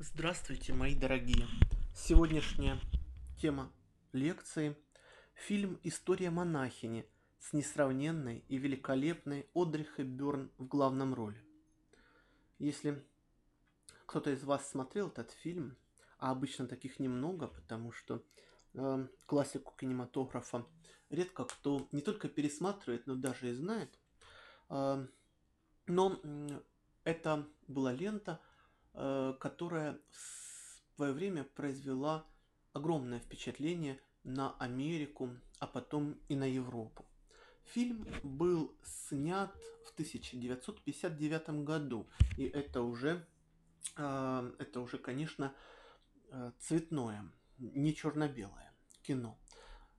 Здравствуйте, мои дорогие! Сегодняшняя тема лекции– фильм «История монахини» с несравненной и великолепной Одри Хепберн в главном роли. Если кто-то из вас смотрел этот фильм, а обычно таких немного, потому что э, классику кинематографа редко кто не только пересматривает, но даже и знает, э, но э, это была лента – которая в свое время произвела огромное впечатление на Америку, а потом и на Европу. Фильм был снят в 1959 году, и это уже, э, это уже, конечно, э, цветное, не черно-белое кино.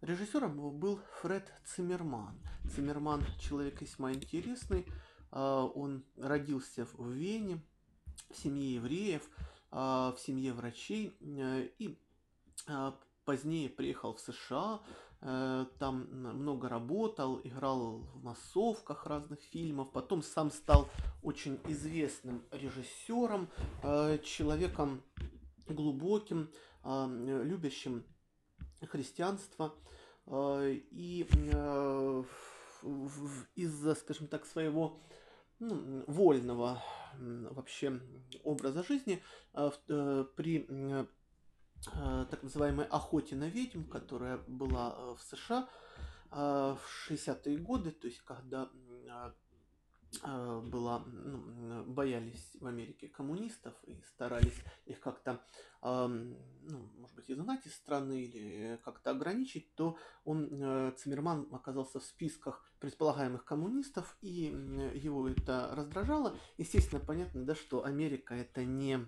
Режиссером был Фред Циммерман. Циммерман человек весьма интересный. Он родился в Вене в семье евреев, а, в семье врачей э, и а, позднее приехал в США, э, там много работал, играл в массовках разных фильмов, потом сам стал очень известным режиссером, э, человеком глубоким, любящим христианство и из-за, скажем так, своего ну, вольного вообще образа жизни а, э, при э, так называемой охоте на ведьм, которая была э, в США в 60-е годы, то есть когда была, ну, боялись в Америке коммунистов и старались их как-то, ну, может быть, изгнать из страны или как-то ограничить, то он, э, Циммерман, оказался в списках предполагаемых коммунистов, и его это раздражало. Естественно, понятно, да, что Америка это не,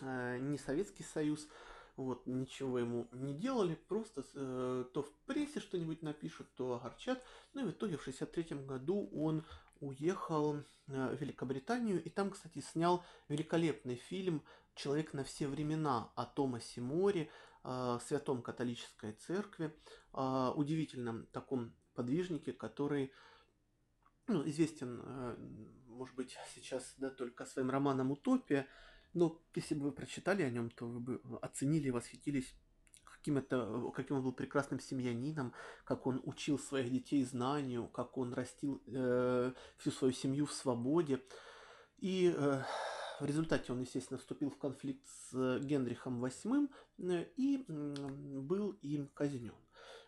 э, не Советский Союз, вот, ничего ему не делали, просто э, то в прессе что-нибудь напишут, то огорчат. Ну и в итоге в 63 году он уехал э, в Великобританию и там, кстати, снял великолепный фильм «Человек на все времена» о Томасе Море, э, святом католической церкви, э, удивительном таком подвижнике, который ну, известен, может быть, сейчас да, только своим романом «Утопия», но если бы вы прочитали о нем, то вы бы оценили и восхитились каким, это, каким он был прекрасным семьянином, как он учил своих детей знанию, как он растил э, всю свою семью в свободе. И э, в результате он, естественно, вступил в конфликт с Генрихом VIII э, и э, был им казнен.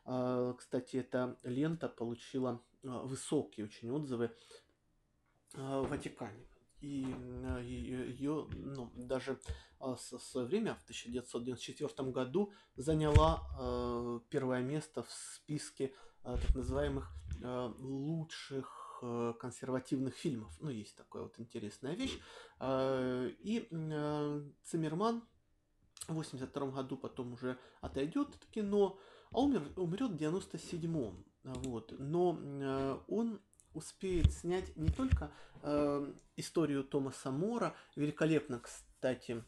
Э, кстати, эта лента получила э, высокие очень отзывы э, в Ватикане и ее ну, даже а, в свое время, в 1994 году, заняла э, первое место в списке э, так называемых э, лучших консервативных фильмов. Ну, есть такая вот интересная вещь. И Циммерман в 82 году потом уже отойдет от кино, а умер, умрет в 97-м. Вот. Но он успеет снять не только э, историю Томаса Мора, великолепно, кстати,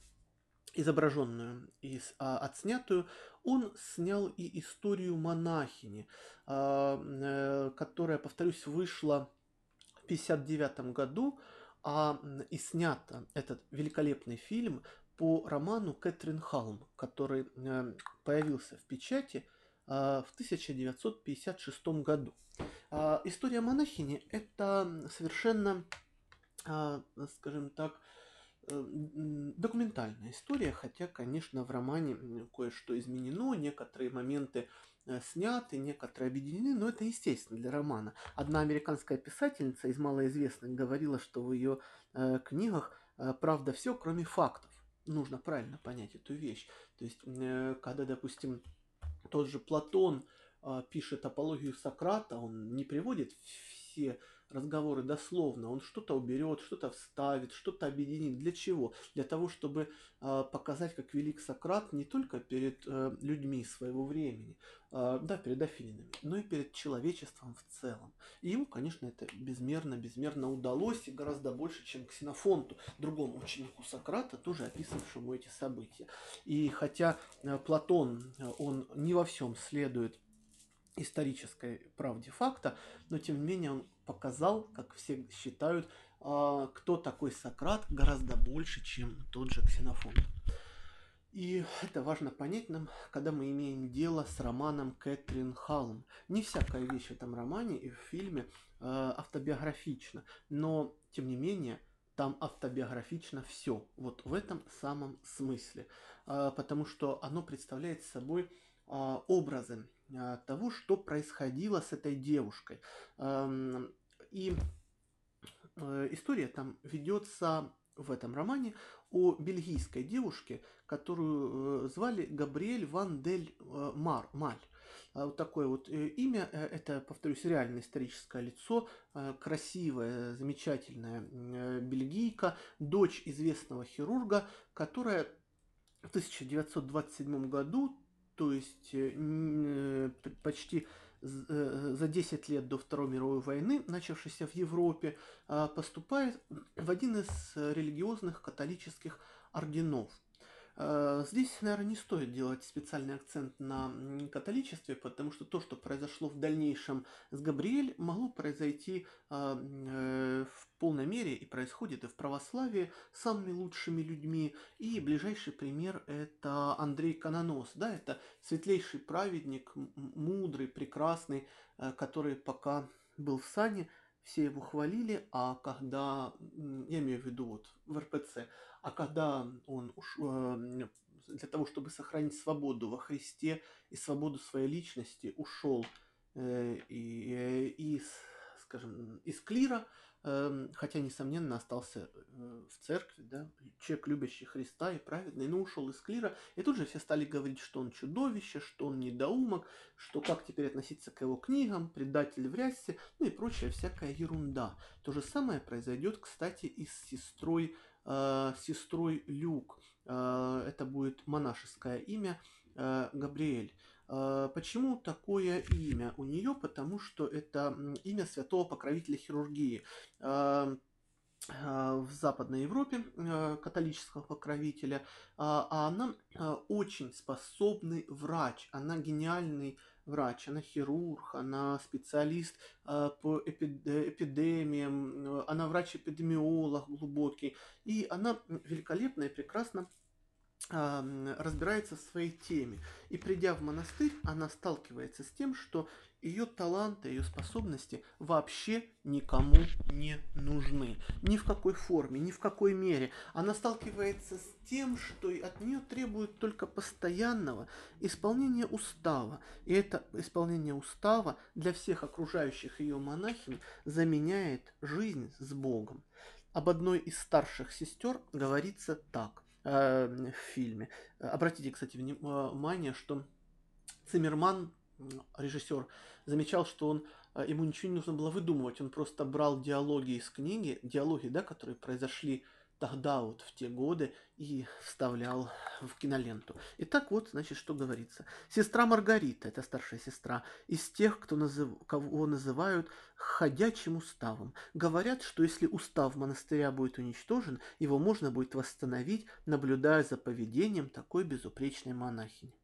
изображенную и а, отснятую, он снял и историю монахини, а, э, которая, повторюсь, вышла в 1959 году, а и снят этот великолепный фильм по роману Кэтрин Халм, который э, появился в печати а, в 1956 году. А, история монахини – это совершенно, а, скажем так, э, документальная история, хотя, конечно, в романе кое-что изменено, некоторые моменты э, сняты, некоторые объединены, но это естественно для романа. Одна американская писательница из малоизвестных говорила, что в ее э, книгах правда все, кроме фактов. Нужно правильно понять эту вещь. То есть, когда, допустим, тот же Платон пишет апологию Сократа, он не приводит все разговоры дословно, он что-то уберет, что-то вставит, что-то объединит. Для чего? Для того, чтобы э, показать, как велик Сократ не только перед э, людьми своего времени, э, да, перед афининами, но и перед человечеством в целом. И ему, конечно, это безмерно, безмерно удалось, и гораздо больше, чем Ксенофонту, другому ученику Сократа, тоже описывавшему эти события. И хотя э, Платон, э, он не во всем следует исторической правде факта, но тем не менее он показал, как все считают, а, кто такой Сократ гораздо больше, чем тот же Ксенофон. И это важно понять нам, когда мы имеем дело с романом Кэтрин Халлом. Не всякая вещь в этом романе и в фильме э, автобиографична, но, тем не менее, там автобиографично все. Вот в этом самом смысле. Э, потому что оно представляет собой образы того, что происходило с этой девушкой. Э, и э, история там ведется в этом романе о бельгийской девушке, которую э, звали Габриэль Ван Дель э, Мар, Маль. А вот такое вот имя, это, повторюсь, реальное историческое лицо, красивая, замечательная бельгийка, дочь известного хирурга, которая в 1927 году, то есть почти Э, за 10 лет до Второй мировой войны, начавшейся в Европе, а, поступает в один из религиозных католических орденов – Э, здесь, наверное, не стоит делать специальный акцент на католичестве, потому что то, что произошло в дальнейшем с Габриэль, могло произойти а, э, в полной мере и происходит и в православии самыми лучшими людьми. И ближайший пример это Андрей Канонос, да, это светлейший праведник, мудрый, прекрасный, э, который пока был в сане, все его хвалили, а когда, я имею в виду вот в РПЦ, а когда он уш, э, для того, чтобы сохранить свободу во Христе и свободу своей личности, ушел э, и, э, из, скажем, из клира, хотя, несомненно, остался э, в церкви, да, человек, любящий Христа и праведный, но ушел из клира, и тут же все стали говорить, что он чудовище, что он недоумок, что как теперь относиться к его книгам, предатель в рясе, ну и прочая всякая ерунда. То же самое произойдет, кстати, и с сестрой, э, сестрой Люк. Э, это будет монашеское имя э, Габриэль. А, почему такое имя у нее? Потому что это имя святого покровителя хирургии. А, а, в Западной Европе католического покровителя, а она очень способный врач, она гениальный врач, она хирург, она специалист по эпидемиям, она врач-эпидемиолог глубокий, и она великолепно и прекрасно разбирается в своей теме. И придя в монастырь, она сталкивается с тем, что ее таланты, ее способности вообще никому не нужны. Ни в какой форме, ни в какой мере. Она сталкивается с тем, что от нее требует только постоянного исполнения устава. И это исполнение устава для всех окружающих ее монахинь заменяет жизнь с Богом. Об одной из старших сестер говорится так. Э, в фильме. Обратите, кстати, внимание, что Циммерман, режиссер, замечал, что он э, ему ничего не нужно было выдумывать, он просто брал диалоги из книги, диалоги, да, которые произошли тогда вот в те годы и вставлял в киноленту. Итак, вот, значит, что говорится. Сестра Маргарита, это старшая сестра, из тех, кто назыв... кого называют ходячим уставом. Говорят, что если устав монастыря будет уничтожен, его можно будет восстановить, наблюдая за поведением такой безупречной монахини.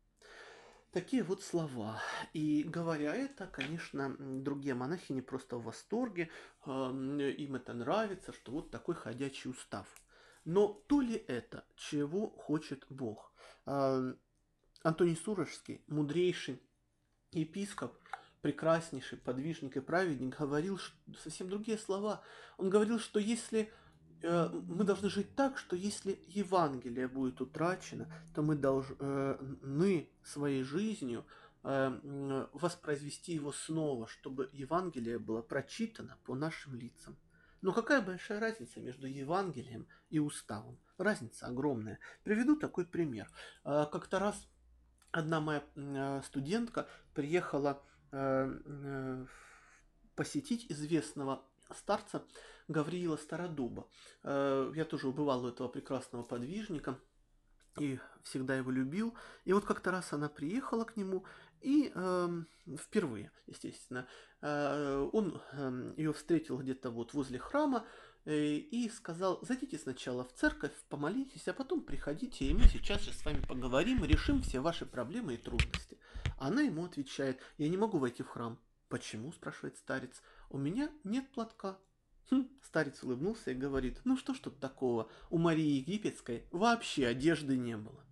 Такие вот слова. И говоря это, конечно, другие монахи не просто в восторге, им это нравится, что вот такой ходячий устав. Но то ли это, чего хочет Бог? Антоний Сурожский, мудрейший епископ, прекраснейший подвижник и праведник, говорил совсем другие слова. Он говорил, что если мы должны жить так, что если Евангелие будет утрачено, то мы должны э, своей жизнью э, воспроизвести его снова, чтобы Евангелие было прочитано по нашим лицам. Но какая большая разница между Евангелием и уставом? Разница огромная. Приведу такой пример. Как-то раз одна моя студентка приехала э, посетить известного старца Гавриила Стародуба. Я тоже убывал у этого прекрасного подвижника и всегда его любил. И вот как-то раз она приехала к нему, и э, впервые, естественно, э, он э, ее встретил где-то вот возле храма э, и сказал, зайдите сначала в церковь, помолитесь, а потом приходите, и мы сейчас же с вами поговорим решим все ваши проблемы и трудности. Она ему отвечает, я не могу войти в храм. Почему, спрашивает старец, у меня нет платка. Хм, старец улыбнулся и говорит, ну что ж тут такого, у Марии Египетской вообще одежды не было.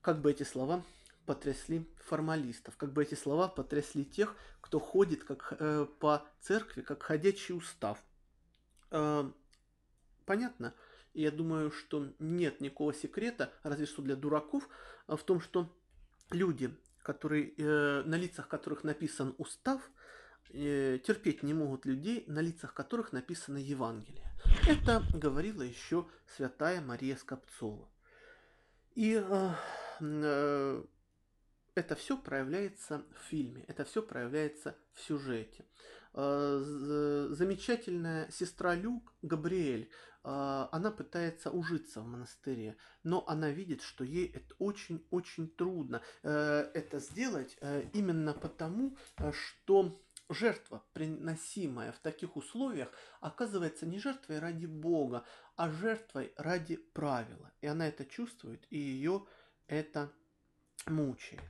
Как бы эти слова потрясли формалистов, как бы эти слова потрясли тех, кто ходит как, э, по церкви, как ходячий устав. Э, понятно? Я думаю, что нет никакого секрета, разве что для дураков, в том, что люди, которые, э, на лицах которых написан устав, э, терпеть не могут людей, на лицах которых написано Евангелие. Это говорила еще святая Мария Скопцова. И э, э, это все проявляется в фильме, это все проявляется в сюжете. Э, замечательная сестра Люк, Габриэль, э, она пытается ужиться в монастыре, но она видит, что ей это очень-очень трудно э, это сделать именно потому, что жертва, приносимая в таких условиях, оказывается не жертвой ради Бога, а жертвой ради правила. И она это чувствует, и ее это мучает.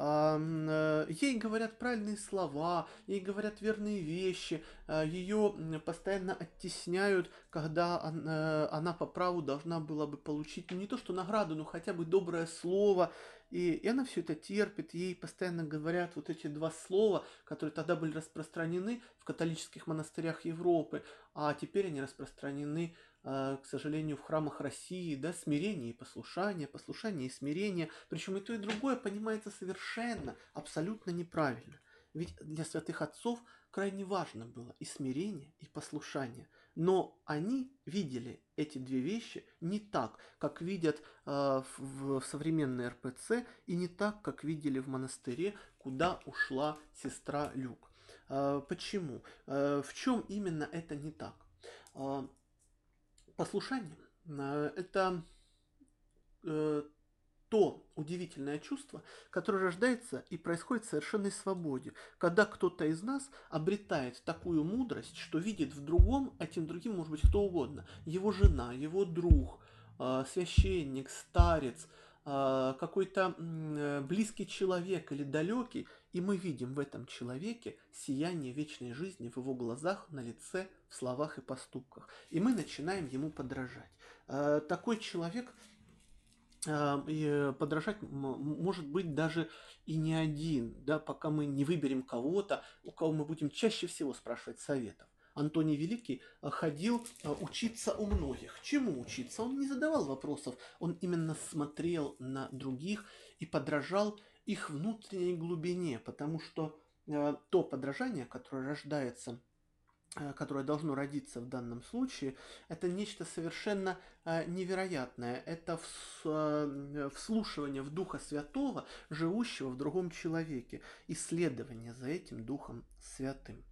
Э, ей говорят правильные слова, ей говорят верные вещи, э, ее постоянно оттесняют, когда э, она по праву должна была бы получить ну, не то что награду, но хотя бы доброе слово. И, и она все это терпит, ей постоянно говорят вот эти два слова, которые тогда были распространены в католических монастырях Европы, а теперь они распространены а, к сожалению, в храмах России, да, смирение и послушание, послушание и смирение. Причем и то, и другое понимается совершенно, абсолютно неправильно. Ведь для святых отцов крайне важно было и смирение, и послушание. Но они видели эти две вещи не так, как видят э, в, в современной РПЦ, и не так, как видели в монастыре, куда ушла сестра Люк. Э, почему? Э, в чем именно это не так? Послушание. Э, – это э, то удивительное чувство, которое рождается и происходит в совершенной свободе, когда кто-то из нас обретает такую мудрость, что видит в другом, этим другим может быть кто угодно, его жена, его друг, э, священник, старец, какой-то близкий человек или далекий, и мы видим в этом человеке сияние вечной жизни в его глазах, на лице, в словах и поступках. И мы начинаем ему подражать. Э, такой человек э, подражать может быть даже и не один, да, пока мы не выберем кого-то, у кого мы будем чаще всего спрашивать советов. Антоний Великий э, ходил учиться у многих. Чему учиться? Он не задавал вопросов, он именно смотрел на других и подражал их внутренней глубине, потому что э, то подражание, которое рождается э, которое должно родиться в данном случае, это нечто совершенно э, невероятное. Это вслушивание в Духа Святого, живущего в другом человеке, исследование за этим Духом Святым.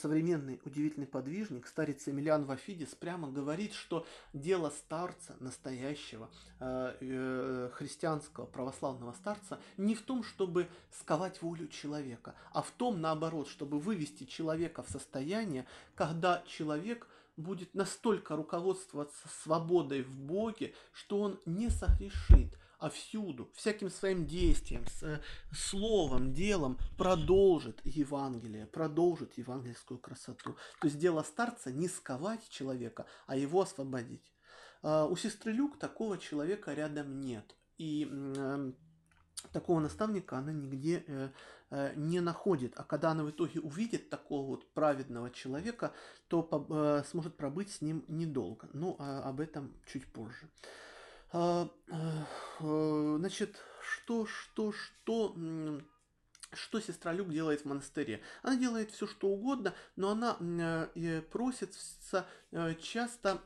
Современный удивительный подвижник, старец Эмилиан Вафидис, прямо говорит, что дело старца, настоящего э, э, христианского православного старца, не в том, чтобы сковать волю человека, а в том, наоборот, чтобы вывести человека в состояние, когда человек будет настолько руководствоваться свободой в Боге, что он не согрешит, а всюду, всяким своим действием, с, э, словом, делом продолжит Евангелие, продолжит евангельскую красоту. То есть дело старца не сковать человека, а его освободить. Э, у сестры Люк такого человека рядом нет. И э, такого наставника она нигде э, э, не находит. А когда она в итоге увидит такого вот праведного человека, то э, сможет пробыть с ним недолго. Но э, об этом чуть позже. А, э, значит, что, что, что, что сестра Люк делает в монастыре? Она делает все, что угодно, но она э, просится э, часто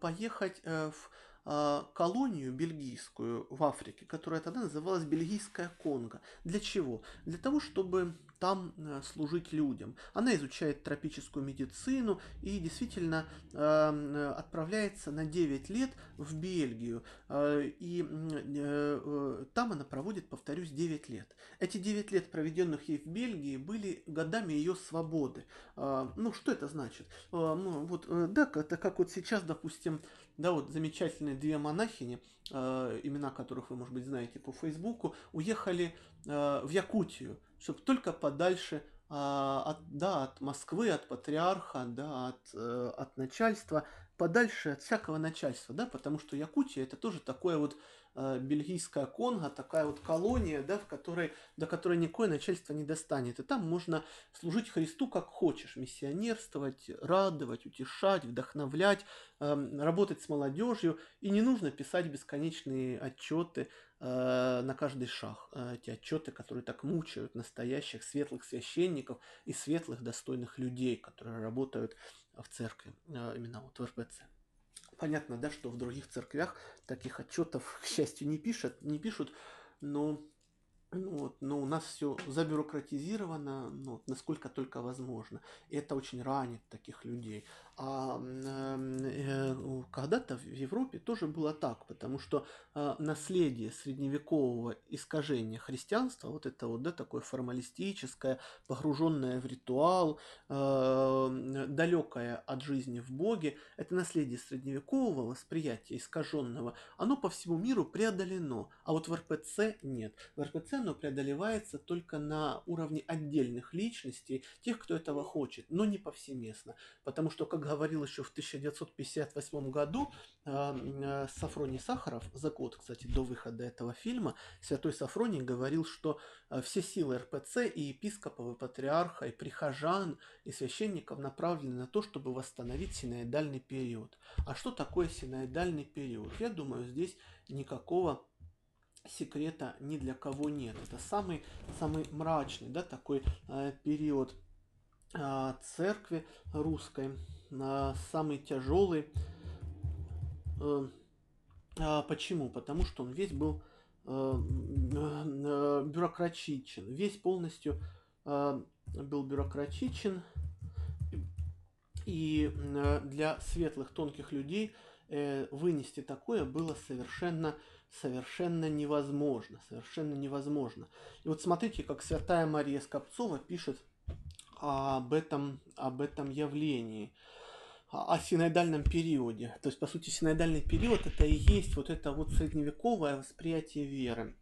поехать в колонию бельгийскую в Африке, которая тогда называлась Бельгийская Конго. Для чего? Для того, чтобы там э, служить людям. Она изучает тропическую медицину и действительно эм, э, отправляется на 9 лет в Бельгию. Э, и там она проводит, повторюсь, 9 лет. Эти 9 лет, проведенных ей в Бельгии, были годами ее свободы. Э, ну, что это значит? Э, ну, вот, да, это как вот сейчас, допустим, да, вот замечательные две монахини, э, имена которых вы, может быть, знаете по Фейсбуку, уехали э, в Якутию чтобы только подальше а, от, да, от Москвы, от патриарха, да, от, э, от начальства, подальше от всякого начальства, да, потому что Якутия это тоже такое вот э, бельгийская Конго, такая вот колония, да, в которой, до которой никакое начальство не достанет. И там можно служить Христу как хочешь, миссионерствовать, радовать, утешать, вдохновлять, э, работать с молодежью. И не нужно писать бесконечные отчеты э, на каждый шаг. Э, эти отчеты, которые так мучают настоящих светлых священников и светлых достойных людей, которые работают в церкви, э, именно вот в РПЦ. Понятно, да, что в других церквях таких отчетов, к счастью, не пишут, не пишут, но ну, вот, но у нас все забюрократизировано, ну, насколько только возможно. И это очень ранит таких людей. А э, когда-то в Европе тоже было так, потому что э, наследие средневекового искажения христианства, вот это вот, да, такое формалистическое, погруженное в ритуал, э, далекое от жизни в Боге, это наследие средневекового восприятия искаженного, оно по всему миру преодолено, а вот в РПЦ нет. В РПЦ оно преодолевается только на уровне отдельных личностей, тех, кто этого хочет, но не повсеместно, потому что, как говорил еще в 1958 году э, Сафроний Сахаров, за год, кстати, до выхода этого фильма, Святой Сафроний говорил, что э, все силы РПЦ и епископов, и патриарха, и прихожан, и священников направлены на то, чтобы восстановить синоидальный период. А что такое синоидальный период? Я думаю, здесь никакого секрета ни для кого нет. Это самый, самый мрачный, да, такой э, период церкви русской на самый тяжелый. Э, а почему? Потому что он весь был э, э, бюрократичен, весь полностью был бюрократичен. И для светлых, тонких людей вынести такое было совершенно, совершенно невозможно. Совершенно невозможно. И вот смотрите, как святая Мария Скопцова пишет об этом, об этом явлении о синоидальном периоде. То есть, по сути, синоидальный период это и есть вот это вот средневековое восприятие веры,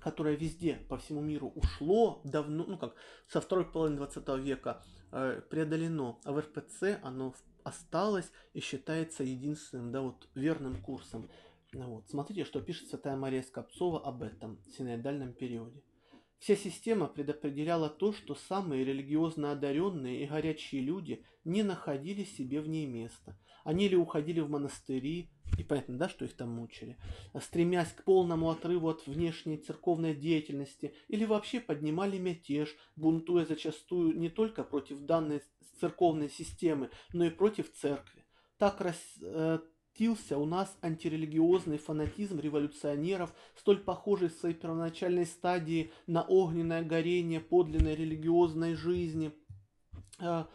которое везде, по всему миру ушло давно, ну как, со второй половины 20 века э, преодолено, а в РПЦ оно осталось и считается единственным, да, вот верным курсом. Вот. Смотрите, что пишет Святая Мария Скопцова об этом синоидальном периоде. Вся система предопределяла то, что самые религиозно одаренные и горячие люди не находили себе в ней места. Они или уходили в монастыри, и понятно, да, что их там мучили, стремясь к полному отрыву от внешней церковной деятельности, или вообще поднимали мятеж, бунтуя зачастую не только против данной церковной системы, но и против церкви. Так рас, э, Тился у нас антирелигиозный фанатизм революционеров, столь похожий в своей первоначальной стадии на огненное горение подлинной религиозной жизни. А,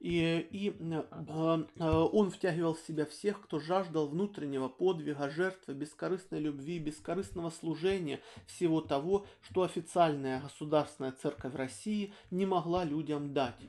и, и а, а, он втягивал в себя всех, кто жаждал внутреннего подвига, жертвы, бескорыстной любви, бескорыстного служения, всего того, что официальная государственная церковь России не могла людям дать.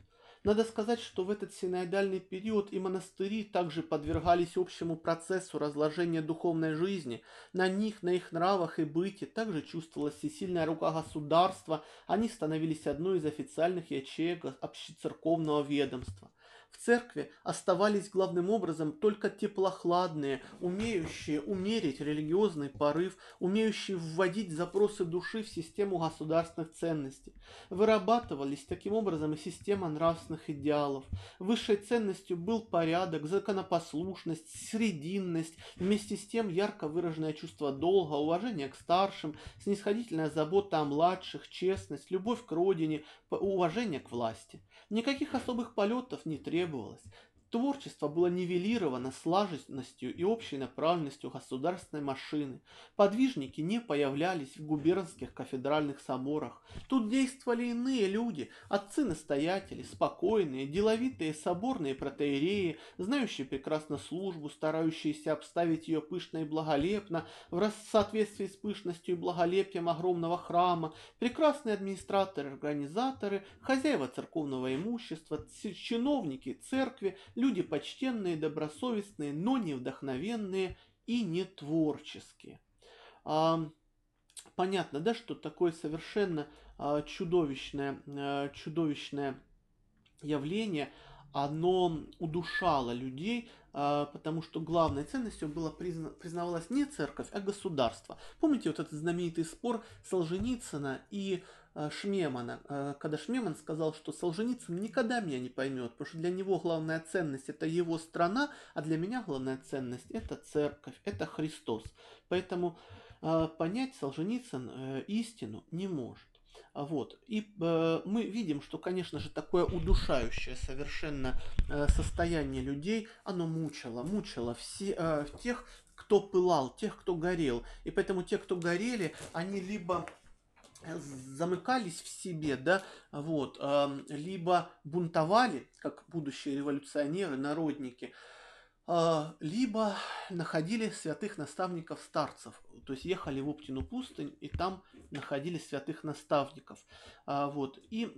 Надо сказать, что в этот синоидальный период и монастыри также подвергались общему процессу разложения духовной жизни. На них, на их нравах и быте также чувствовалась всесильная рука государства. Они становились одной из официальных ячеек общецерковного ведомства. В церкви оставались главным образом только теплохладные, умеющие умерить религиозный порыв, умеющие вводить запросы души в систему государственных ценностей. Вырабатывались таким образом и система нравственных идеалов. Высшей ценностью был порядок, законопослушность, срединность, вместе с тем ярко выраженное чувство долга, уважение к старшим, снисходительная забота о младших, честность, любовь к родине, уважение к власти. Никаких особых полетов не требовалось. Творчество было нивелировано слаженностью и общей направленностью государственной машины. Подвижники не появлялись в губернских кафедральных соборах. Тут действовали иные люди, отцы-настоятели, спокойные, деловитые соборные протеереи, знающие прекрасно службу, старающиеся обставить ее пышно и благолепно, в соответствии с пышностью и благолепием огромного храма, прекрасные администраторы-организаторы, хозяева церковного имущества, чиновники церкви, люди почтенные, добросовестные, но не вдохновенные и не творческие. А, понятно, да, что такое совершенно а, чудовищное, а, чудовищное явление, оно удушало людей, а, потому что главной ценностью было призна, признавалась не церковь, а государство. Помните вот этот знаменитый спор Солженицына и Шмемана, а, когда Шмеман сказал, что Солженицын никогда меня не поймет, потому что для него главная ценность это его страна, а для меня главная ценность это церковь, это Христос. Поэтому понять Солженицын э, истину не может. Вот. И э, мы видим, что, конечно же, такое удушающее совершенно э, состояние людей, оно мучило, мучило все, э, тех, кто пылал, тех, кто горел. И поэтому те, кто горели, они либо замыкались в себе, да, вот, либо бунтовали, как будущие революционеры, народники, а, либо находили святых наставников старцев, то есть ехали в Оптину пустынь и там находили святых наставников. А, вот. И,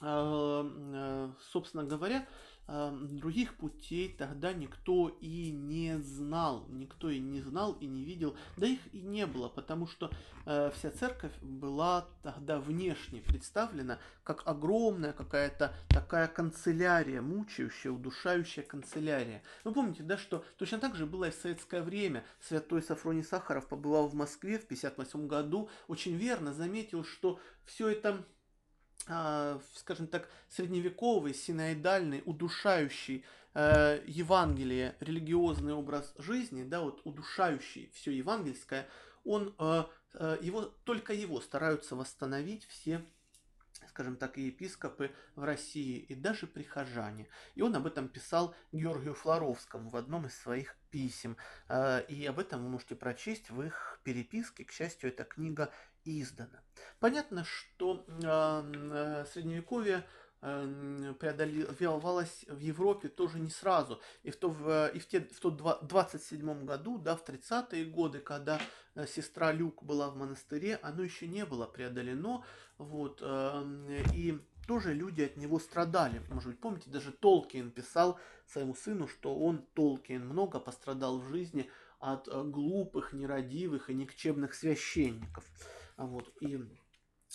а, собственно говоря, других путей тогда никто и не знал, никто и не знал и не видел, да их и не было, потому что э, вся церковь была тогда внешне представлена как огромная какая-то такая канцелярия, мучающая, удушающая канцелярия. Вы помните, да, что точно так же было и в советское время. Святой Сафроний Сахаров побывал в Москве в 1958 году, очень верно заметил, что все это скажем так, средневековый, синоидальный, удушающий э, Евангелие, религиозный образ жизни, да, вот удушающий все евангельское, он, э, э, его, только его стараются восстановить все скажем так, и епископы в России, и даже прихожане. И он об этом писал Георгию Флоровскому в одном из своих писем. И об этом вы можете прочесть в их переписке. К счастью, эта книга издана. Понятно, что э, средневековье преодолевалось в Европе тоже не сразу. И в, то, и в, те, в тот 27 году, да, в 30-е годы, когда э, сестра Люк была в монастыре, оно еще не было преодолено. Вот, и тоже люди от него страдали. Может быть, помните, даже Толкин писал своему сыну, что он, Толкин, много пострадал в жизни от э, глупых, нерадивых и никчемных священников. А вот. И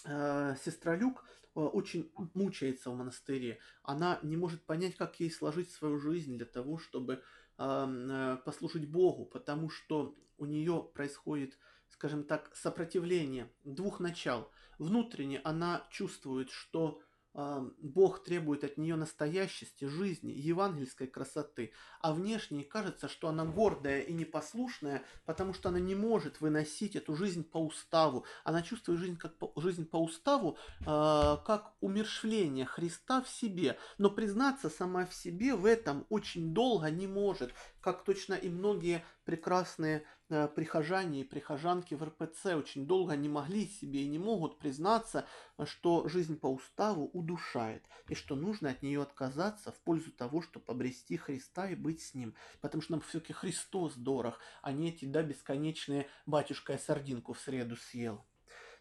э, сестра Люк э, очень мучается в монастыре. Она не может понять, как ей сложить свою жизнь для того, чтобы э, послушать Богу, потому что у нее происходит, скажем так, сопротивление двух начал. Внутренне она чувствует, что Бог требует от нее настоящести, жизни, евангельской красоты, а внешне кажется, что она гордая и непослушная, потому что она не может выносить эту жизнь по уставу. Она чувствует жизнь как по, жизнь по уставу, э, как умершвление Христа в себе, но признаться сама в себе в этом очень долго не может, как точно и многие прекрасные прихожане и прихожанки в РПЦ очень долго не могли себе и не могут признаться, что жизнь по уставу удушает, и что нужно от нее отказаться в пользу того, чтобы обрести Христа и быть с Ним. Потому что нам все-таки Христос дорог, а не эти, да, бесконечные «батюшка я сардинку в среду съел».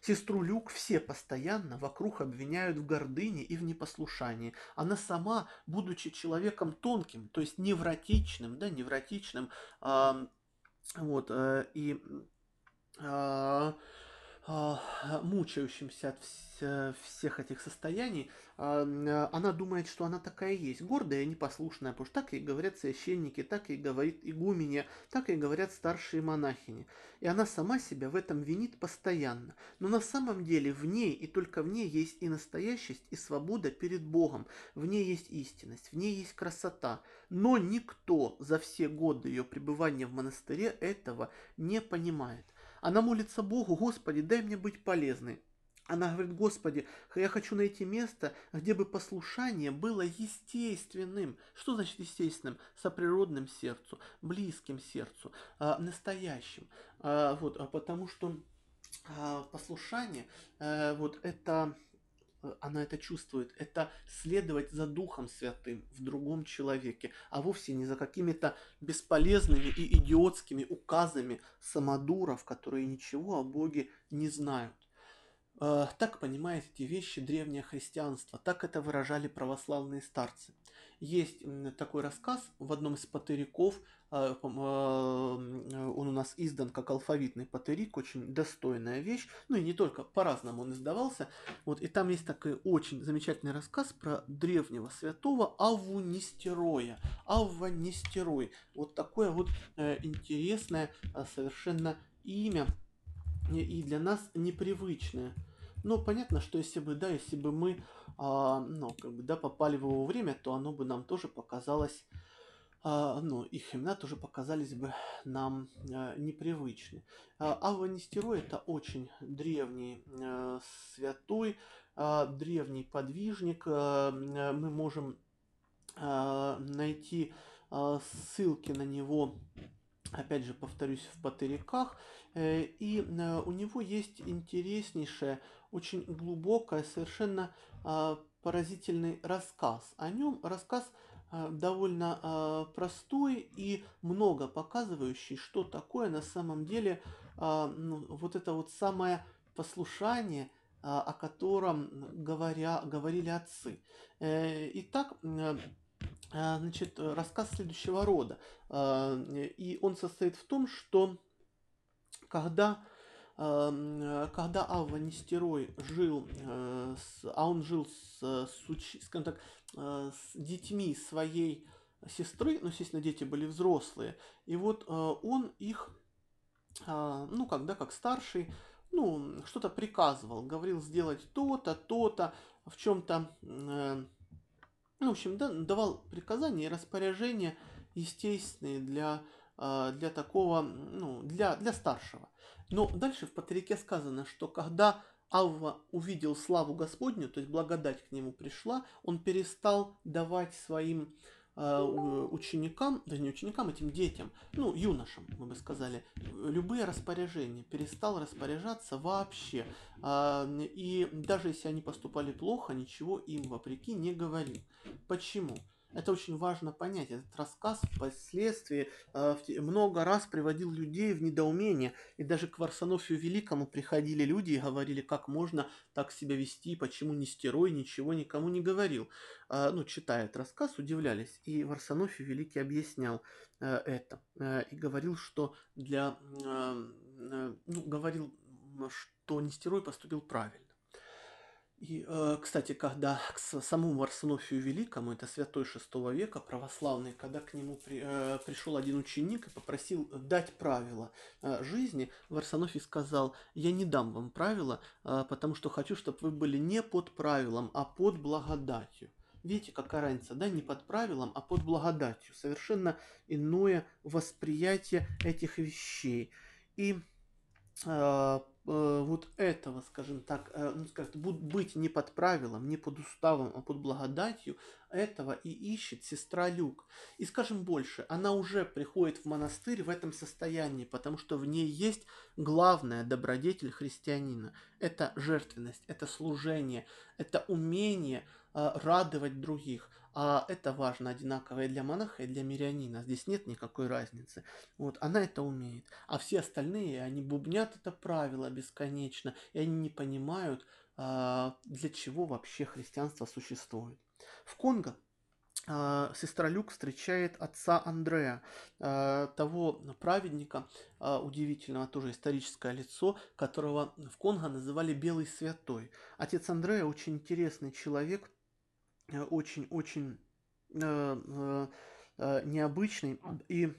Сестру Люк все постоянно вокруг обвиняют в гордыне и в непослушании. Она сама, будучи человеком тонким, то есть невротичным, да, невротичным, э, вот, э, и э, мучающимся от всех этих состояний, а, она думает, что она такая есть, гордая и непослушная, потому что так и говорят священники, так и говорит игуменя, так и говорят старшие монахини. И она сама себя в этом винит постоянно. Но на самом деле в ней и только в ней есть и настоящесть, и свобода перед Богом. В ней есть истинность, в ней есть красота. Но никто за все годы ее пребывания в монастыре этого не понимает. Она молится Богу, Господи, дай мне быть полезной. Она говорит, Господи, я хочу найти место, где бы послушание было естественным. Что значит естественным? Соприродным сердцу, близким сердцу, а, настоящим. А, вот, а потому что послушание, э, вот это она это чувствует, это следовать за Духом Святым в другом человеке, а вовсе не за какими-то бесполезными и идиотскими указами самодуров, которые ничего о Боге не знают. Э, так понимает эти вещи древнее христианство, так это выражали православные старцы. Есть такой рассказ в одном из патериков, э, э, он у нас издан как алфавитный патерик, очень достойная вещь. Ну и не только, по-разному он издавался. Вот, и там есть такой очень замечательный рассказ про древнего святого Авву Нестероя. Вот такое вот э, интересное э, совершенно имя и для нас непривычное. Но понятно, что если бы, да, если бы мы, а, ну, как бы, да, попали в его время, то оно бы нам тоже показалось а, ну, их имена тоже показались бы нам а, непривычны. А, Авва Нестерой это очень древний а, святой, а, древний подвижник. А, мы можем а, найти а, ссылки на него, опять же, повторюсь, в патериках. Э, и а, у него есть интереснейшая, очень глубокая, совершенно а, поразительный рассказ. О нем рассказ а, довольно а, простой и много показывающий, что такое на самом деле ну, вот это вот самое послушание, о котором говоря, говорили отцы. Э, итак, значит, рассказ следующего рода. И он состоит в том, что когда когда Авва Нестерой жил, э, а он жил с, с, скажем так, э, с детьми своей сестры, ну, естественно, дети были взрослые, и вот э, он их, ну, когда как старший, ну, что-то приказывал, говорил сделать то-то, то-то, в чем-то, ну, в общем, да, давал приказания и распоряжения естественные для, для такого, ну, для, для старшего. Но дальше в Патрике сказано, что когда Авва увидел славу Господню, то есть благодать к нему пришла, он перестал давать своим э, ученикам, да не ученикам, этим детям, ну, юношам, мы бы сказали, любые распоряжения, перестал распоряжаться вообще. Э, и даже если они поступали плохо, ничего им вопреки не говорил. Почему? Это очень важно понять. Этот рассказ впоследствии э, много раз приводил людей в недоумение. И даже к Варсонофию Великому приходили люди и говорили, как можно так себя вести, почему не стерой, ничего никому не говорил. Э, ну, этот рассказ, удивлялись. И Варсонофий Великий объяснял э, это. Э, и говорил, что для... Э, э, ну, говорил, что Нестерой поступил правильно. И, э, кстати, когда к самому Варсонофию Великому, это святой шестого века, православный, когда к нему при, э, пришел один ученик и попросил дать правила э, жизни, Варсонофий сказал, я не дам вам правила, потому что хочу, чтобы вы были не под правилом, а под благодатью. Видите, какая разница, да, не под правилом, а под благодатью. Совершенно иное восприятие этих вещей. И Э, вот этого, скажем так, э, ну, скажем, быть не под правилом, не под уставом, а под благодатью, этого и ищет сестра Люк. И скажем больше, она уже приходит в монастырь в этом состоянии, потому что в ней есть главная добродетель христианина. Это жертвенность, это служение, это умение э, радовать других. А это важно одинаково и для монаха, и для мирянина. Здесь нет никакой разницы. Вот, она это умеет. А все остальные, они бубнят это правило бесконечно, и они не понимают, а, для чего вообще христианство существует. В Конго а, сестра Люк встречает отца Андрея, а, того праведника, удивительного тоже историческое лицо, которого в Конго называли Белый Святой. Отец Андрея очень интересный человек, очень-очень э, э, э, необычный. И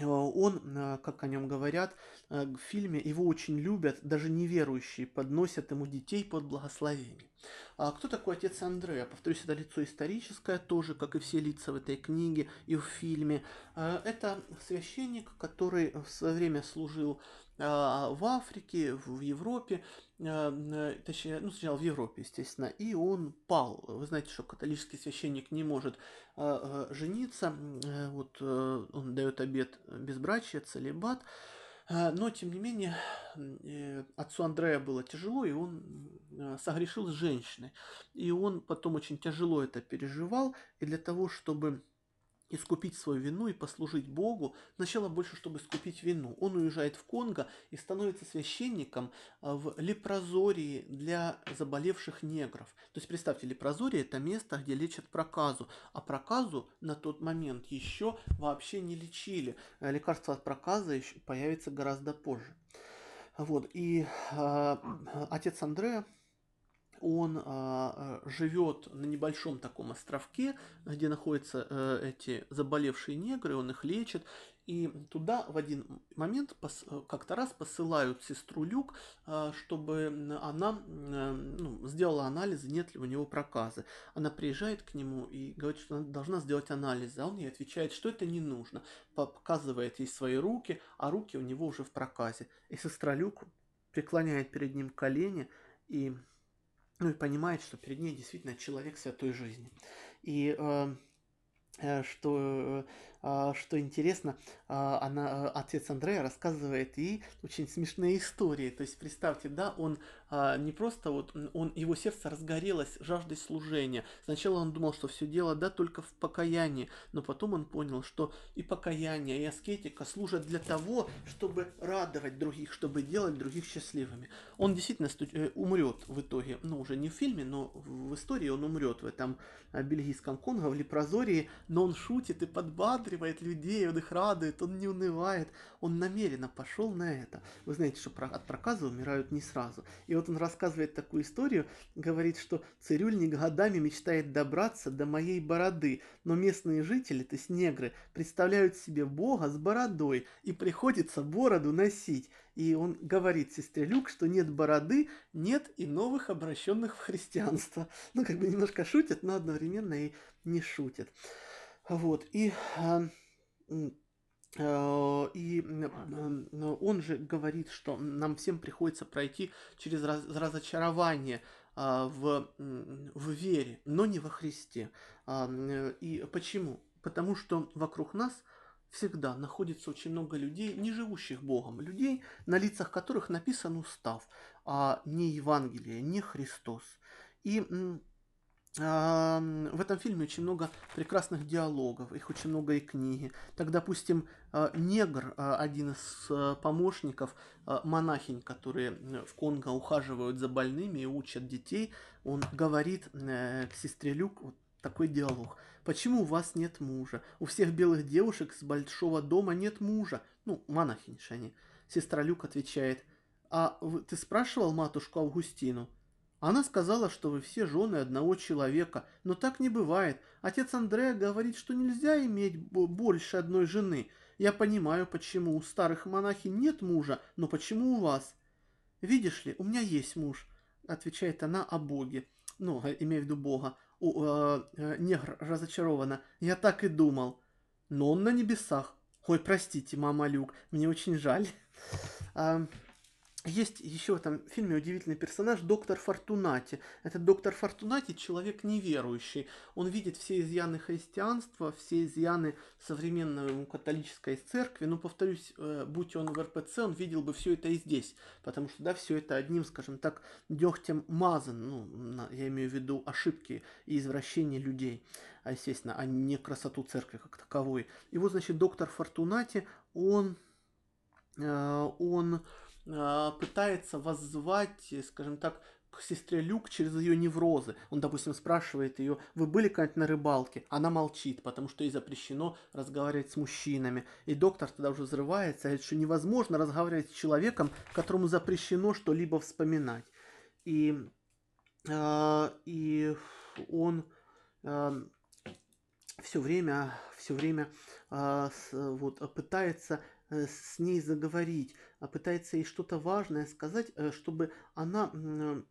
он, как о нем говорят, в фильме его очень любят, даже неверующие подносят ему детей под благословение. А кто такой отец Андрея? Повторюсь, это лицо историческое, тоже, как и все лица в этой книге и в фильме. Это священник, который в свое время служил а, в Африке, в Европе, а, точнее, ну, сначала в Европе, естественно, и он пал. Вы знаете, что католический священник не может жениться, э, вот э, он дает обет безбрачия, целебат, но, тем не менее, э, отцу Андрея было тяжело, и он согрешил с женщиной. И он потом очень тяжело это переживал, и для того, чтобы искупить свою вину и послужить Богу, сначала больше, чтобы искупить вину. Он уезжает в Конго и становится священником а, в лепрозории для заболевших негров. То есть, представьте, лепрозорие – это место, где лечат проказу, а проказу на тот момент еще вообще не лечили. Э, лекарство от проказа появится гораздо позже. Вот, и э, отец Андрея он а, э, живет на небольшом таком островке, где находятся э, эти заболевшие негры, он их лечит, и туда в один момент э, как-то раз посылают сестру Люк, э, чтобы она э, ну, сделала анализы, нет ли у него проказы. Она приезжает к нему и говорит, что она должна сделать анализы, а он ей отвечает, что это не нужно. Показывает ей свои руки, а руки у него уже в проказе. И сестра Люк преклоняет перед ним колени и ну и понимает, что перед ней действительно человек святой жизни. И э, э что а, что интересно, а, она, отец Андрея рассказывает и очень смешные истории. То есть представьте, да, он а, не просто вот, он, его сердце разгорелось жаждой служения. Сначала он думал, что все дело, да, только в покаянии, но потом он понял, что и покаяние, и аскетика служат для того, чтобы радовать других, чтобы делать других счастливыми. Он действительно э, умрет в итоге, ну уже не в фильме, но в истории он умрет в этом бельгийском Конго, в Лепрозории, но он шутит и подбадривает подбадривает людей, он их радует, он не унывает, он намеренно пошел на это. Вы знаете, что от проказа умирают не сразу. И вот он рассказывает такую историю, говорит, что цирюльник годами мечтает добраться до моей бороды, но местные жители, то есть негры, представляют себе Бога с бородой, и приходится бороду носить. И он говорит сестре Люк, что нет бороды, нет и новых обращенных в христианство. Ну, как бы немножко шутят, но одновременно и не шутят. Вот, и, а, а, и он же говорит, что нам всем приходится пройти через раз, разочарование а, в, в вере, но не во Христе. И почему? Потому что вокруг нас всегда находится очень много людей, не живущих Богом, людей, на лицах которых написан устав, а не Евангелие, не Христос. И в этом фильме очень много прекрасных диалогов, их очень много и книги. Так, допустим, а, негр, а, один из а, помощников монахинь, которые в Конго ухаживают за больными и учат детей, он говорит э, к сестре Люк вот такой диалог. Почему у вас нет мужа? У всех белых девушек с большого дома нет мужа. Ну, монахиньши они. Сестра Люк отвечает, а ты спрашивал матушку Августину? Она сказала, что вы все жены одного человека, но так не бывает. Отец Андрея говорит, что нельзя иметь больше одной жены. Я понимаю, почему у старых монахинь нет мужа, но почему у вас? Видишь ли, у меня есть муж, отвечает она о Боге. Ну, э, имея в виду Бога. У, э, э, негр разочарованно. Я так и думал. Но он на небесах. Ой, простите, мама Люк, мне очень жаль. Есть еще в этом фильме удивительный персонаж доктор Фортунати. Этот доктор Фортунати человек неверующий. Он видит все изъяны христианства, все изъяны современной католической церкви. Но, повторюсь, э, будь он в РПЦ, он видел бы все это и здесь. Потому что, да, все это одним, скажем так, дегтем мазан. Ну, я имею в виду ошибки и извращения людей, а, естественно, а не красоту церкви как таковой. И вот, значит, доктор Фортунати, он... Э, он пытается воззвать, скажем так, к сестре Люк через ее неврозы. Он, допустим, спрашивает ее, вы были когда-нибудь на рыбалке? Она молчит, потому что ей запрещено разговаривать с мужчинами. И доктор тогда уже взрывается, говорит, что невозможно разговаривать с человеком, которому запрещено что-либо вспоминать. И, э, и он э, все время, все время э, вот, пытается Э, с ней заговорить, а пытается ей что-то важное сказать, э, чтобы она э,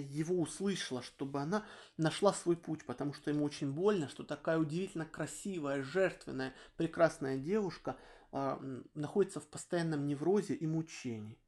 его услышала, чтобы она нашла свой путь, потому что ему очень больно, что такая удивительно красивая, жертвенная, прекрасная девушка а, находится в постоянном неврозе и мучении.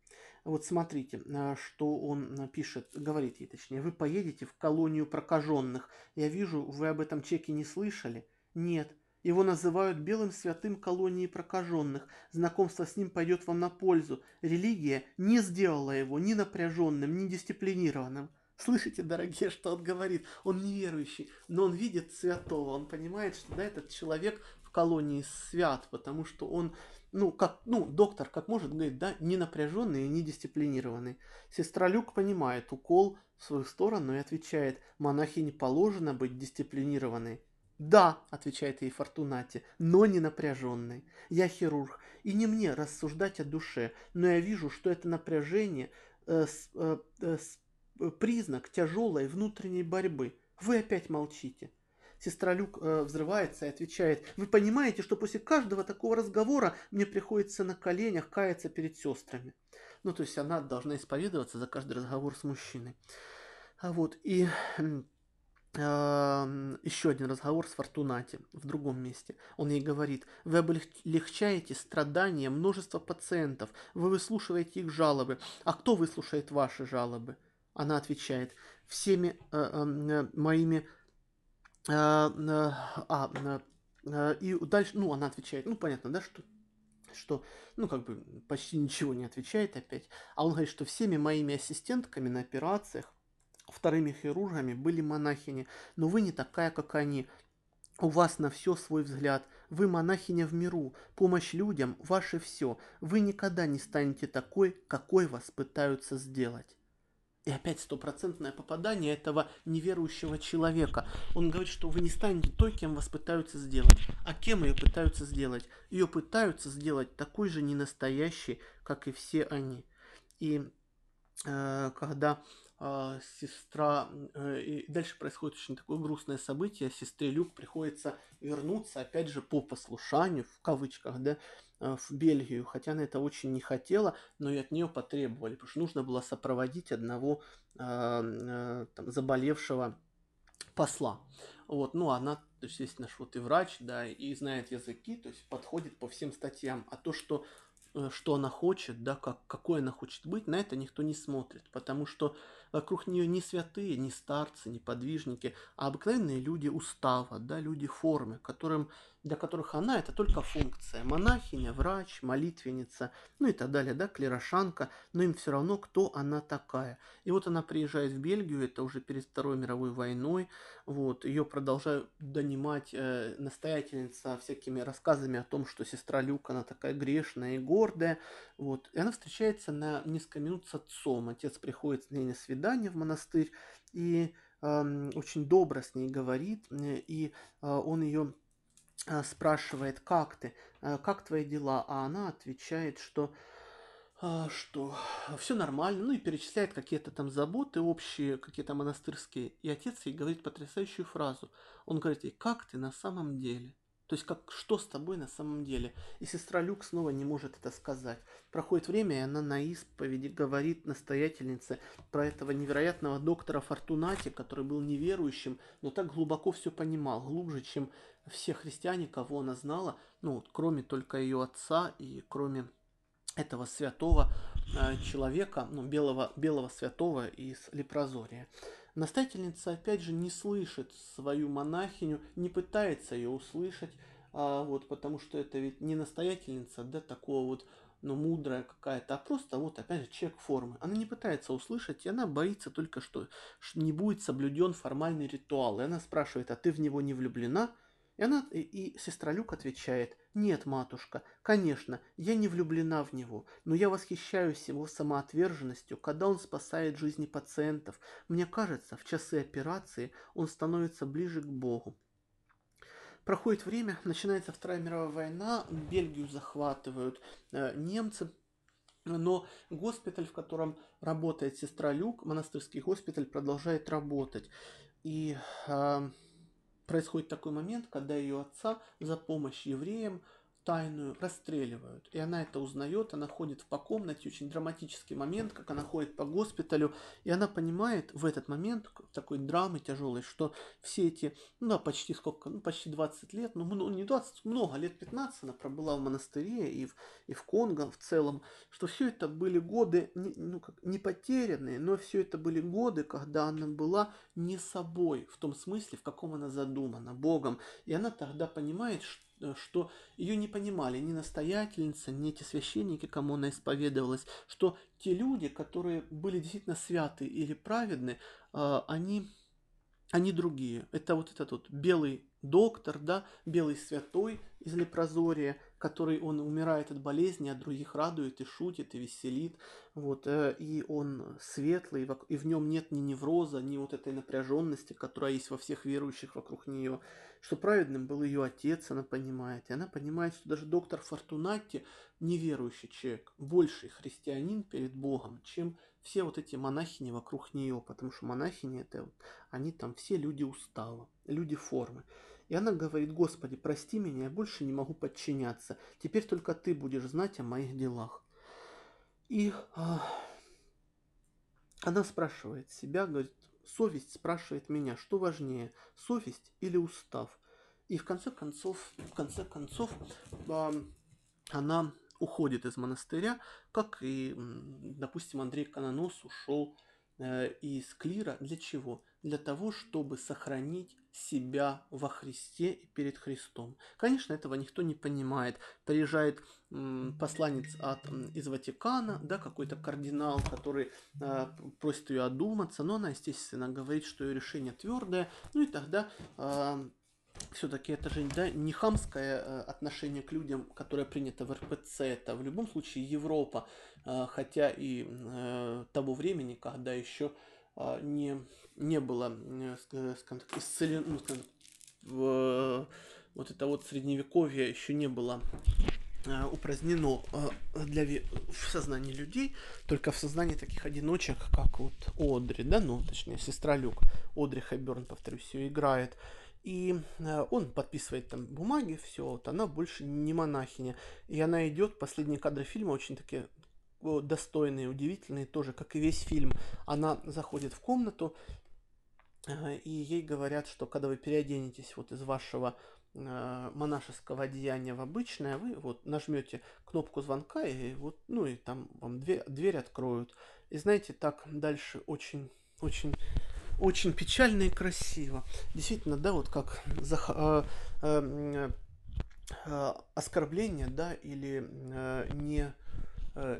Вот смотрите, что он пишет, говорит ей точнее. Вы поедете в колонию прокаженных. Я вижу, вы об этом чеке не слышали? Нет. Его называют белым святым колонии прокаженных. Знакомство с ним пойдет вам на пользу. Религия не сделала его ни напряженным, ни дисциплинированным. Слышите, дорогие, что он говорит? Он неверующий, но он видит святого, он понимает, что да, этот человек в колонии свят, потому что он, ну, как, ну, доктор, как может говорить, да, не напряженный и не дисциплинированный. Сестра Люк понимает укол в свою сторону и отвечает, монахи не положено быть дисциплинированной. «Да», — отвечает ей Фортунати, — «но не напряженный. Я хирург, и не мне рассуждать о душе, но я вижу, что это напряжение э, э, э, с признак тяжелой внутренней борьбы. Вы опять молчите. Сестра Люк э, взрывается и отвечает, вы понимаете, что после каждого такого разговора мне приходится на коленях каяться перед сестрами. Ну, то есть она должна исповедоваться за каждый разговор с мужчиной. А вот, и э, еще один разговор с Фортунати в другом месте. Он ей говорит, вы облегчаете страдания множества пациентов, вы выслушиваете их жалобы. А кто выслушает ваши жалобы? Она отвечает, всеми э, э, моими... Э, э, а, э, и дальше, ну, она отвечает, ну, понятно, да, что что, ну, как бы почти ничего не отвечает опять. А он говорит, что всеми моими ассистентками на операциях, вторыми хирургами были монахини, но вы не такая, как они. У вас на все свой взгляд. Вы монахиня в миру. Помощь людям – ваше все. Вы никогда не станете такой, какой вас пытаются сделать. И опять стопроцентное попадание этого неверующего человека. Он говорит, что вы не станете той, кем вас пытаются сделать. А кем ее пытаются сделать? Ее пытаются сделать такой же ненастоящей, как и все они. И э, когда э, сестра... Э, и дальше происходит очень такое грустное событие. Сестре Люк приходится вернуться, опять же, по послушанию, в кавычках, да, Э, в Бельгию, хотя она это очень не хотела, но и от нее потребовали, потому что нужно было сопроводить одного э, э, там, заболевшего посла. Вот, ну, она, то есть, естественно, вот и врач, да, и знает языки, то есть подходит по всем статьям. А то, что, что она хочет, да, как, какой она хочет быть, на это никто не смотрит, потому что вокруг нее не святые, не старцы, не подвижники, а обыкновенные люди устава, да, люди формы, которым для которых она это только функция. Монахиня, врач, молитвенница, ну и так далее, да, клерошанка, но им все равно, кто она такая. И вот она приезжает в Бельгию, это уже перед Второй мировой войной, вот, ее продолжают донимать э, настоятельница всякими рассказами о том, что сестра Люк, она такая грешная и гордая, вот, и она встречается на несколько минут с отцом, отец приходит с ней на свидание в монастырь, и э, очень добро с ней говорит, э, и э, он ее а, спрашивает, как ты, а, как твои дела, а она отвечает, что а, что все нормально, ну и перечисляет какие-то там заботы общие, какие-то монастырские. И отец ей говорит потрясающую фразу. Он говорит ей, как ты на самом деле? То есть, как, что с тобой на самом деле? И сестра Люк снова не может это сказать. Проходит время, и она на исповеди говорит настоятельнице про этого невероятного доктора Фортунати, который был неверующим, но так глубоко все понимал, глубже, чем все христиане, кого она знала, ну, кроме только ее отца и кроме этого святого э, человека, ну, белого, белого святого из Лепрозория. Настоятельница, опять же, не слышит свою монахиню, не пытается ее услышать, а, вот, потому что это ведь не настоятельница, да, такого вот, ну, мудрая какая-то, а просто вот, опять же, человек формы. Она не пытается услышать, и она боится только, что не будет соблюден формальный ритуал. И она спрашивает, а ты в него не влюблена? И, она, и, и сестра Люк отвечает, «Нет, матушка, конечно, я не влюблена в него, но я восхищаюсь его самоотверженностью, когда он спасает жизни пациентов. Мне кажется, в часы операции он становится ближе к Богу». Проходит время, начинается Вторая мировая война, Бельгию захватывают э, немцы, но госпиталь, в котором работает сестра Люк, монастырский госпиталь, продолжает работать. И э, происходит такой момент, когда ее отца за помощь евреям тайную расстреливают. И она это узнает, она ходит по комнате, очень драматический момент, как она ходит по госпиталю, и она понимает в этот момент такой драмы тяжелой, что все эти, ну да, почти сколько, ну почти 20 лет, ну, ну не 20, много, лет 15 она пробыла в монастыре и в, и в Конго в целом, что все это были годы, ну как, не потерянные, но все это были годы, когда она была не собой, в том смысле, в каком она задумана, Богом. И она тогда понимает, что что ее не понимали ни настоятельница, ни эти священники, кому она исповедовалась, что те люди, которые были действительно святы или праведны, а, они, они другие. Это вот этот вот белый доктор, да, белый святой из Лепрозория, который он умирает от болезни, а других радует и шутит и веселит, вот, э, и он светлый, и в нем нет ни невроза, ни вот этой напряженности, которая есть во всех верующих вокруг нее, что праведным был ее отец, она понимает, и она понимает, что даже доктор Фортунатти, неверующий человек, больший христианин перед Богом, чем все вот эти монахини вокруг нее, потому что монахини это, они там все люди устава, люди формы. И она говорит, Господи, прости меня, я больше не могу подчиняться. Теперь только Ты будешь знать о моих делах. И а, она спрашивает себя, говорит, совесть спрашивает меня, что важнее, совесть или устав? И в конце концов, в конце концов, а, она уходит из монастыря, как и, допустим, Андрей Канонос ушел э, из клира. Для чего? Для того, чтобы сохранить себя во Христе и перед Христом. Конечно, этого никто не понимает. Приезжает посланец от, из Ватикана, да, какой-то кардинал, который э, просит ее одуматься, но она, естественно, говорит, что ее решение твердое, ну и тогда э, все-таки это же да, не хамское э, отношение к людям, которое принято в РПЦ, это в любом случае Европа, э, хотя и э, того времени, когда еще не, не было, скажем так, исцелено, ну, скажем, в, вот это вот средневековье еще не было упразднено для в сознании людей, только в сознании таких одиночек, как вот Одри, да, ну, точнее, сестра Люк, Одри Хэбберн, повторюсь, ее играет. И э, он подписывает там бумаги, все, вот она больше не монахиня. И она идет, последние кадры фильма очень такие достойные, удивительные тоже, как и весь фильм. Она заходит в комнату, э, и ей говорят, что когда вы переоденетесь вот из вашего э, монашеского одеяния в обычное, вы вот нажмете кнопку звонка, и вот, ну и там вам дверь, дверь откроют. И знаете, так дальше очень, очень очень печально и красиво. Действительно, да, вот как за, э, э, э, оскорбление, да, или э, не э,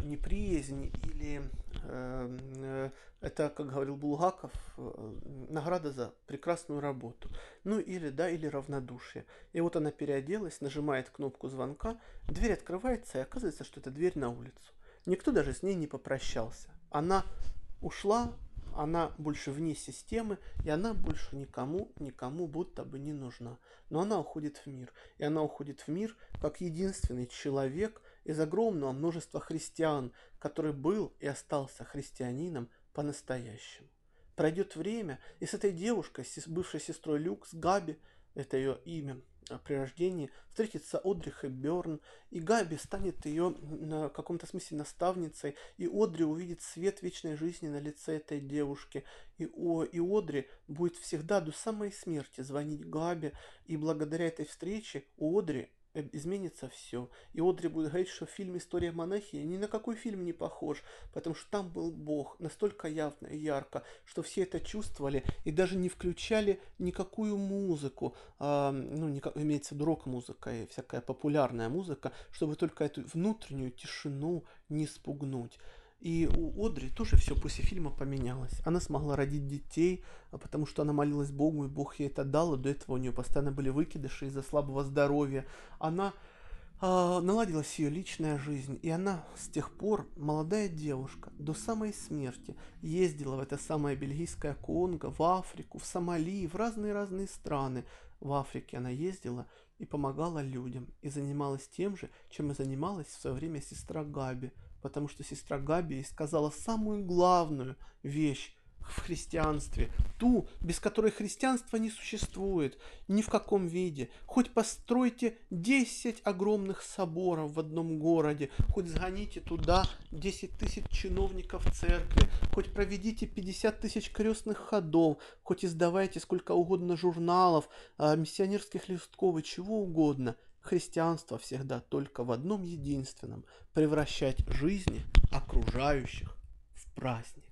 неприязнь, или э, э, это, как говорил Булгаков, э, награда за прекрасную работу. Ну или, да, или равнодушие. И вот она переоделась, нажимает кнопку звонка, дверь открывается, и оказывается, что это дверь на улицу. Никто даже с ней не попрощался. Она ушла, она больше вне системы, и она больше никому, никому будто бы не нужна. Но она уходит в мир. И она уходит в мир как единственный человек из огромного множества христиан, который был и остался христианином по-настоящему. Пройдет время, и с этой девушкой, с бывшей сестрой Люк, с Габи, это ее имя, при рождении встретится Одри Хэбберн, и Габи станет ее на каком-то смысле наставницей, и Одри увидит свет вечной жизни на лице этой девушки, и, о, и Одри будет всегда до самой смерти звонить Габи, и благодаря этой встрече у Одри Э, изменится все. И Одри будет говорить, что фильм «История монахи» ни на какой фильм не похож, потому что там был Бог настолько явно и ярко, что все это чувствовали и даже не включали никакую музыку, а, ну, не, имеется в виду рок-музыка и всякая популярная музыка, чтобы только эту внутреннюю тишину не спугнуть. И у Одри тоже все после фильма поменялось. Она смогла родить детей, а потому что она молилась Богу, и Бог ей это дал. До этого у нее постоянно были выкидыши из-за слабого здоровья. Она э, наладилась ее личная жизнь. И она с тех пор, молодая девушка, до самой смерти ездила в это самое бельгийское Конго, в Африку, в Сомали, в разные-разные страны. В Африке она ездила и помогала людям. И занималась тем же, чем и занималась в свое время сестра Габи – потому что сестра Габи сказала самую главную вещь в христианстве, ту, без которой христианство не существует ни в каком виде. Хоть постройте 10 огромных соборов в одном городе, хоть сгоните туда 10 тысяч чиновников церкви, хоть проведите 50 тысяч крестных ходов, хоть издавайте сколько угодно журналов, а, миссионерских листков и чего угодно – Христианство всегда только в одном единственном – превращать жизни окружающих в праздник.